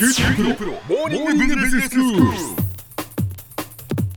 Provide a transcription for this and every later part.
QT プロモーニングビジネススクール。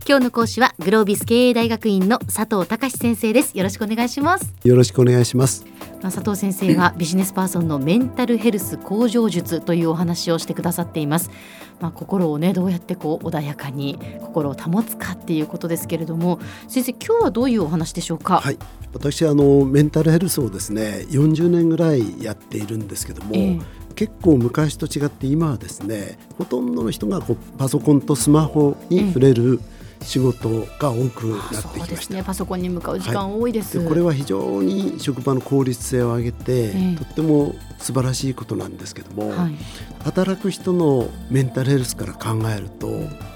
今日の講師はグロービス経営大学院の佐藤隆先生です。よろしくお願いします。よろしくお願いします。まあ佐藤先生はビジネスパーソンのメンタルヘルス向上術というお話をしてくださっています。まあ心をねどうやってこう穏やかに心を保つかっていうことですけれども先生今日はどういうお話でしょうか？はい、私あのメンタルヘルスをですね、40年ぐらいやっているんですけども、ええ。結構昔と違って今はですね、ほとんどの人がこうパソコンとスマホに触れる仕事が多くなってそうですきました。ねパソコンに向かう時間多いです、でこれは非常に職場の効率性を上げて、ええ。とっても素晴らしいことなんですけども、はい。働く人のメンタルヘルスから考えると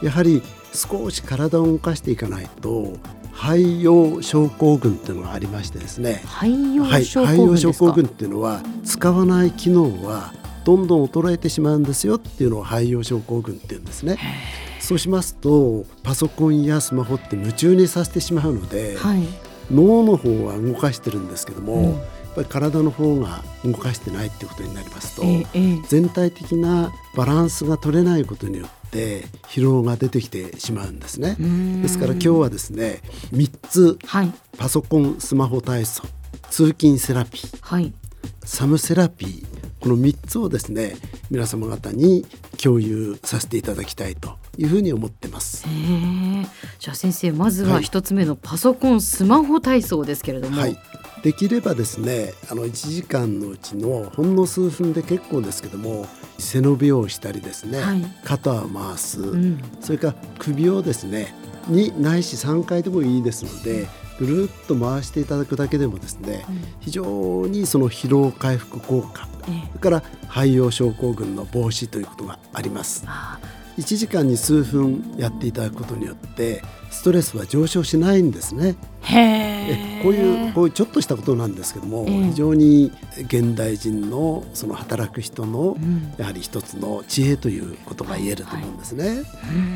やはり少し体を動かしていかないと肺葉症候群っていうのがありましてですね。肺はい葉症候群ですか、症候群っていうのは使わない機能はどんどん衰えてしまうんですよっていうのを肺葉症候群っていうんですね。そうしますとパソコンやスマホって夢中にさせてしまうので、はい。脳の方は動かしてるんですけども、うん。やっぱり体の方が動かしてないっていうことになりますと、ええええ。全体的なバランスが取れないことによって疲労が出てきてしまうんですね。ですから今日はですね3つはい。パソコンスマホ体操通勤セラピーはい。サムセラピーこの3つをですね皆様方に共有させていただきたいというふうに思ってます。じゃあ先生まずは一つ目のパソコン、スマホ体操ですけれども、はい、できればですねあの1時間のうちのほんの数分で結構ですけども背伸びをしたりですね、はい。肩を回す、うん。それから首をですね2ないし3回でもいいですのでぐるっと回していただくだけでもですね、非常にその疲労回復効果ええそれから肺葉症候群の防止ということがあります。あ1時間に数分やっていただくことによってストレスは上昇しないんですね。へえ。えこういうこういうちょっとしたことなんですけども、ええ。非常に現代人のその働く人のん。やはり一つの知恵ということが言えると思うんですね。はい。うん。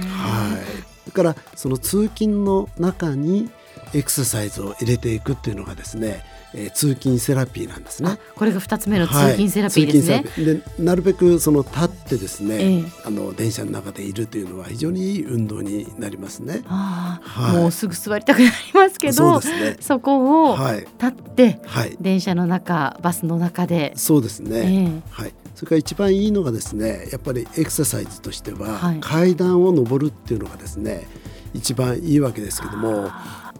それからその通勤の中にエクササイズを入れていくっていうのがですね、えー通勤セラピーなんですね。あ。これが二つ目の通勤セラピーですね、はいでなるべくその立ってですね、ええ。あの電車の中でいるというのは非常にいい運動になりますね。はい。もうすぐ座りたくなりますけそうどですね。そこをはい。立ってはい。電車の中バスの中で、そうですね。えはい。それから一番いいのがですね、やっぱりエクササイズとしては、はい。階段を上るっていうのがですね、一番いいわけですけども、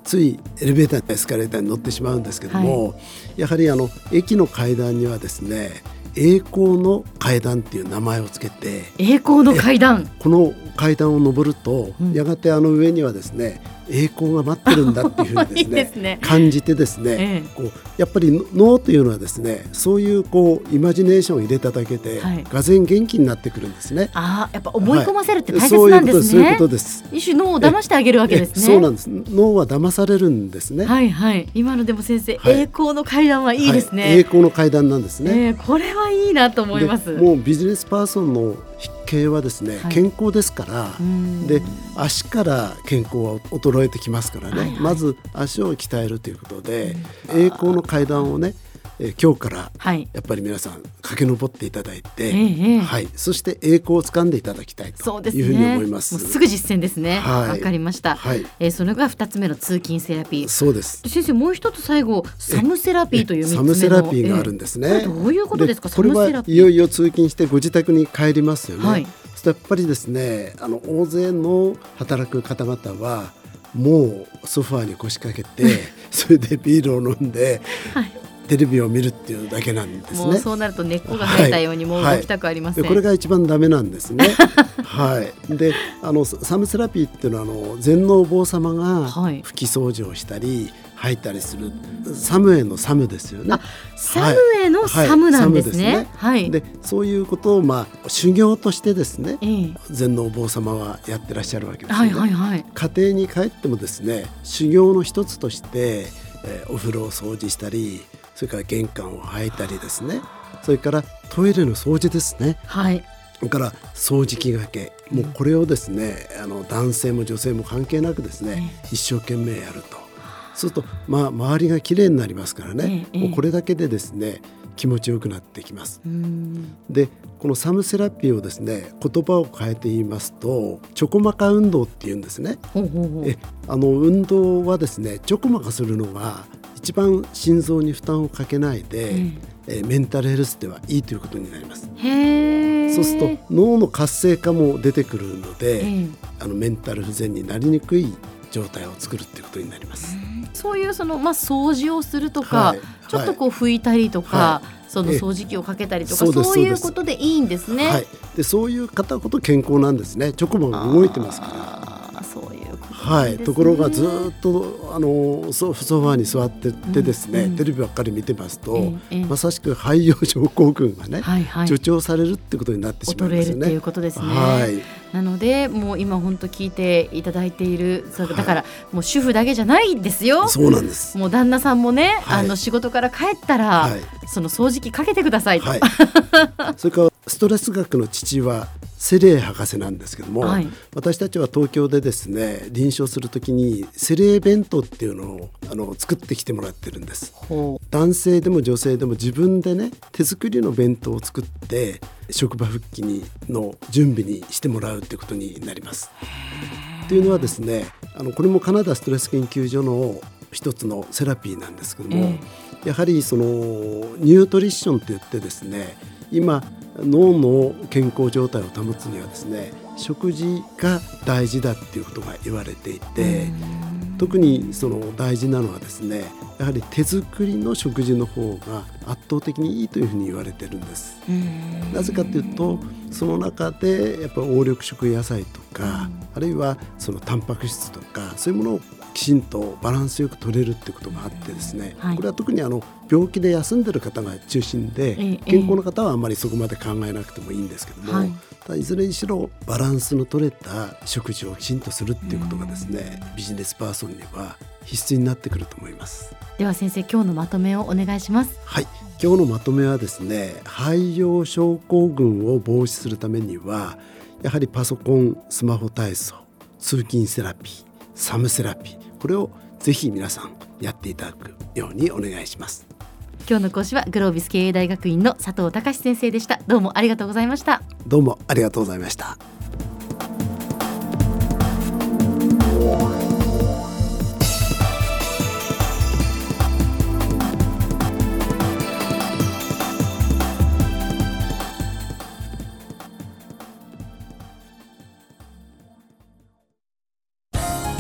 ついエレベーターエスカレーターに乗ってしまうんですけども、やはりあの駅の階段にはですね、栄光の階段っていう名前をつけて、栄光の階段。この階段を上ると、うん。やがてあの上にはですね栄光が待ってるんだっていうふうにですね ね感じてですね、ええこうやっぱり脳というのはですねそういうこうイマジネーションを入れただけで、はいがぜ元気になってくるんですね。ああやっぱ思い込ませるって大。切なんですそういうねことです。一種脳を騙してあげるわけですねえそうなんです。脳は騙されるんですね。はいはい今のでも先生、はい栄光の階段はいいですね、はい栄光の階段なんですね。えーこれはいいなと思いますでもうビジネスパーソンの筆形はですね、はい。健康ですから、うん。で足から健康は衰えてきますからね、まず足を鍛えるということで、栄光の階段をね、えー今日からはい。やっぱり皆さん駆け上っていただいて、ええはい、そして栄光を掴んでいただきたいそうですねというふうに思います。もうすぐ実践ですね。わ、はい。かりました、はい。えーそれが二つ目の通勤セラピー。そうです。先生もう一つ最後サムセラピーというサムセラピーがあるんですね。どういうことですか？これはいよいよ通勤してご自宅に帰りますよね。はい。やっぱりですね、あの大勢の働く方々はもうソファーに腰掛けて、それでビールを飲んで、はいテレビを見るっていうだけなんですね。もうそうなると根っこが生えたようにもう動きたくありません、でこれが一番ダメなんですね。はい。で、あのサムセラピーっていうのはあの全能坊様がはい。拭き掃除をしたり吐いたりするサムへのサムですよね。サムへのサムなんですね。はい、でそういうことをまあ修行としてですねええ。全能坊様はやってらっしゃるわけですよはね。いはいはい。家庭に帰ってもですね修行の一つとして、えーお風呂を掃除したりそれから玄関を履いたりですね。それからトイレの掃除ですね。はい。それから掃除機がけ。もうこれをですねあの男性も女性も関係なくですね、一生懸命やると。そうすると、まあ、周りがきれいになりますからね、ええもうこれだけでですね気持ちよくなってきます。うん。でこのサムセラピーをですね言葉を変えて言いますとチョコマカ運動っていうんですね。ほうほうほう。えあの運動はですねちょこまかするのが一番心臓に負担をかけないで、ええーメンタルヘルスではいいということになります。そうすると脳の活性化も出てくるので、ええあのメンタル不全になりにくい状態を作るっていうことになります。そういうそのまあ掃除をするとか、はい。ちょっとこう拭いたりとか、はそのええ。掃除機をかけたりとか、そういうことでいいんですね。はい、でそういう方ほど健康なんですね。チョコマが動いてますから。はい、ところがずーっとあのソソファーに座っててですね、テレビばっかり見てますと、まさしく肺葉症候群がね、はいはい助長されるってことになってしまいますよね。衰えるっていうことですね。はい、なのでもう今本当聞いていただいているそだからもう主婦だけじゃないんですよ。そうなんです。もう旦那さんもね、はいあの仕事から帰ったら、はい、その掃除機かけてくださいと。はい。それからストレス学の父はセレイ博士なんですけども、はい私たちは東京でですね臨床するときにセレイ弁当っていうのをあの作ってきてもらってるんです。ほ男性でも女性でも自分でね手作りの弁当を作って職場復帰にの準備にしてもらうってことになります。というのはですねあのこれもカナダストレス研究所の一つのセラピーなんですけども、やはりそのニュートリッションって言ってですね今脳の健康状態を保つにはですね食事が大事だっていうことが言われていて。特にその大事なのはですねやはり手作りの食事の方が圧倒的にいいというふうに言われてるんです。なぜかというとその中でやっぱり黄緑色野菜とか、あるいはそのタンパク質とかそういうものをきちんとバランスよく取れるってことがあってですね、はい。これは特にあの病気で休んでる方が中心で、ええ健康な方はあんまりそこまで考えなくてもいいんですけども、はい。ただいずれにしろバランスの取れた食事をきちんとするっていうことがですね、ビジネスパーソンには必須になってくると思います。では先生今日のまとめをお願いします。はい、今日のまとめはですね肺葉症候群を防止するためにはやはりパソコンスマホ体操通勤セラピーサムセラピーこれをぜひ皆さんやっていただくようにお願いします今日の講師はグロービス経営大学院の佐藤隆先生でした。どうもありがとうございました。どうもありがとうございました